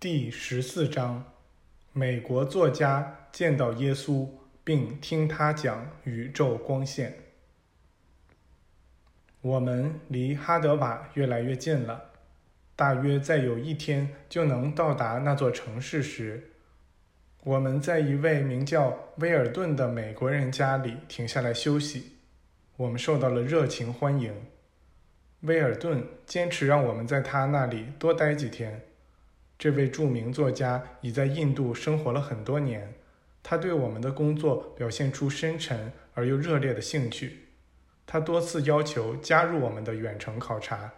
第十四章：美国作家见到耶稣，并听他讲宇宙光线。我们离哈德瓦越来越近了，大约再有一天就能到达那座城市时，我们在一位名叫威尔顿的美国人家里停下来休息。我们受到了热情欢迎。威尔顿坚持让我们在他那里多待几天。这位著名作家已在印度生活了很多年，他对我们的工作表现出深沉而又热烈的兴趣。他多次要求加入我们的远程考察，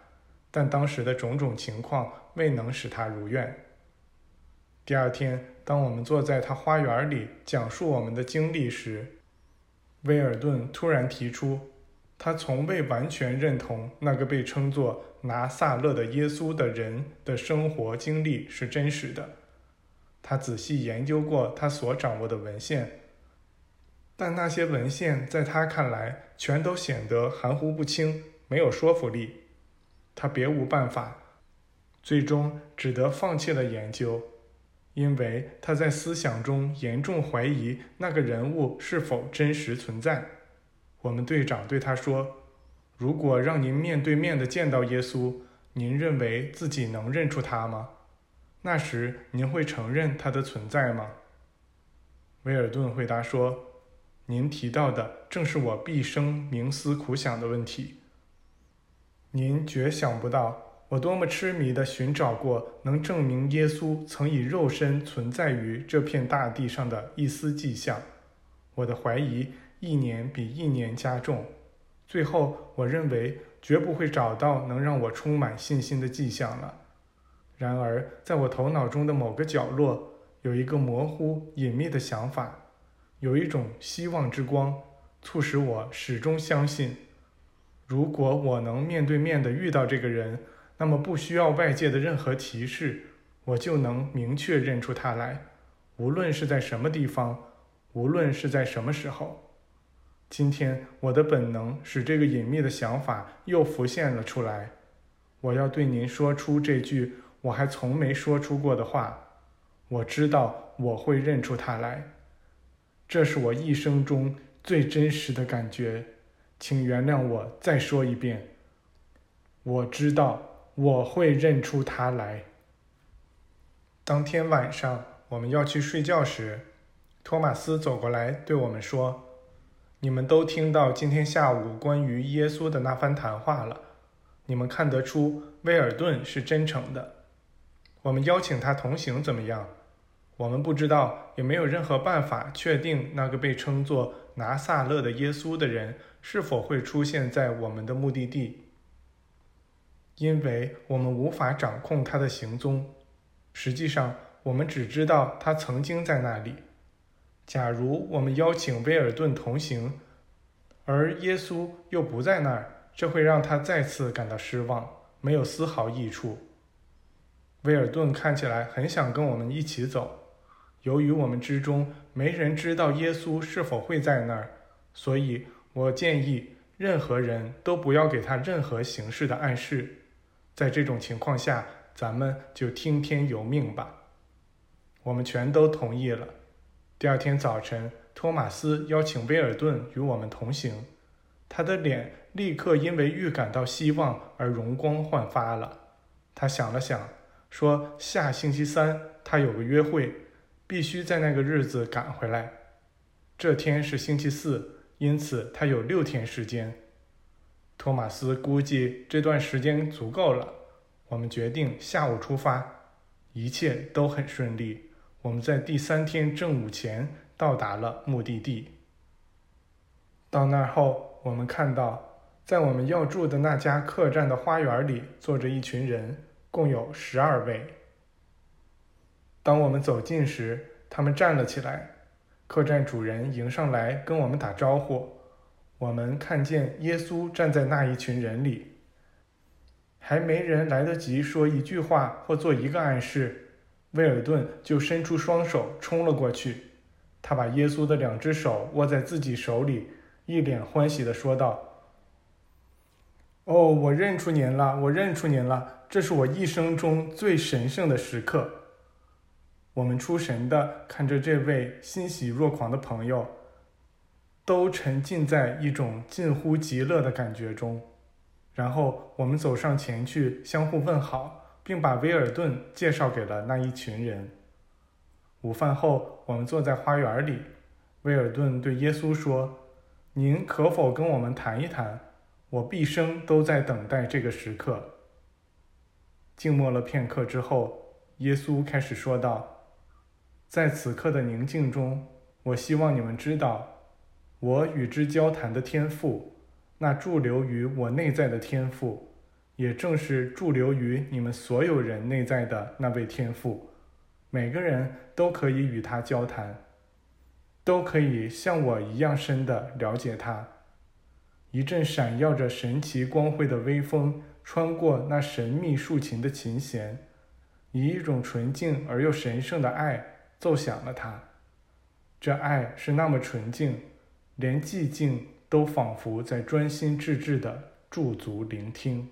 但当时的种种情况未能使他如愿。第二天，当我们坐在他花园里讲述我们的经历时，威尔顿突然提出，他从未完全认同那个被称作。拿撒勒的耶稣的人的生活经历是真实的。他仔细研究过他所掌握的文献，但那些文献在他看来全都显得含糊不清，没有说服力。他别无办法，最终只得放弃了研究，因为他在思想中严重怀疑那个人物是否真实存在。我们队长对他说。如果让您面对面的见到耶稣，您认为自己能认出他吗？那时您会承认他的存在吗？威尔顿回答说：“您提到的正是我毕生冥思苦想的问题。您绝想不到我多么痴迷地寻找过能证明耶稣曾以肉身存在于这片大地上的一丝迹象。我的怀疑一年比一年加重。”最后，我认为绝不会找到能让我充满信心的迹象了。然而，在我头脑中的某个角落，有一个模糊隐秘的想法，有一种希望之光，促使我始终相信：如果我能面对面的遇到这个人，那么不需要外界的任何提示，我就能明确认出他来，无论是在什么地方，无论是在什么时候。今天，我的本能使这个隐秘的想法又浮现了出来。我要对您说出这句我还从没说出过的话。我知道我会认出他来，这是我一生中最真实的感觉。请原谅我再说一遍。我知道我会认出他来。当天晚上我们要去睡觉时，托马斯走过来对我们说。你们都听到今天下午关于耶稣的那番谈话了，你们看得出威尔顿是真诚的。我们邀请他同行怎么样？我们不知道，也没有任何办法确定那个被称作拿撒勒的耶稣的人是否会出现在我们的目的地，因为我们无法掌控他的行踪。实际上，我们只知道他曾经在那里。假如我们邀请威尔顿同行，而耶稣又不在那儿，这会让他再次感到失望，没有丝毫益处。威尔顿看起来很想跟我们一起走，由于我们之中没人知道耶稣是否会在那儿，所以我建议任何人都不要给他任何形式的暗示。在这种情况下，咱们就听天由命吧。我们全都同意了。第二天早晨，托马斯邀请威尔顿与我们同行。他的脸立刻因为预感到希望而容光焕发了。他想了想，说：“下星期三他有个约会，必须在那个日子赶回来。这天是星期四，因此他有六天时间。”托马斯估计这段时间足够了。我们决定下午出发，一切都很顺利。我们在第三天正午前到达了目的地。到那儿后，我们看到，在我们要住的那家客栈的花园里坐着一群人，共有十二位。当我们走近时，他们站了起来。客栈主人迎上来跟我们打招呼。我们看见耶稣站在那一群人里，还没人来得及说一句话或做一个暗示。威尔顿就伸出双手冲了过去，他把耶稣的两只手握在自己手里，一脸欢喜地说道：“哦，我认出您了，我认出您了，这是我一生中最神圣的时刻。”我们出神的看着这位欣喜若狂的朋友，都沉浸在一种近乎极乐的感觉中。然后我们走上前去，相互问好，并把威尔顿介绍给了那一群人。午饭后，我们坐在花园里。威尔顿对耶稣说：“您可否跟我们谈一谈？我毕生都在等待这个时刻。”静默了片刻之后，耶稣开始说道：“在此刻的宁静中，我希望你们知道，我与之交谈的天赋，那驻留于我内在的天赋，也正是驻留于你们所有人内在的那位天赋。每个人都可以与他交谈。”都可以像我一样深的了解他。一阵闪耀着神奇光辉的微风穿过那神秘竖琴的琴弦，以一种纯净而又神圣的爱奏响了它。这爱是那么纯净，连寂静都仿佛在专心致志的驻足聆听。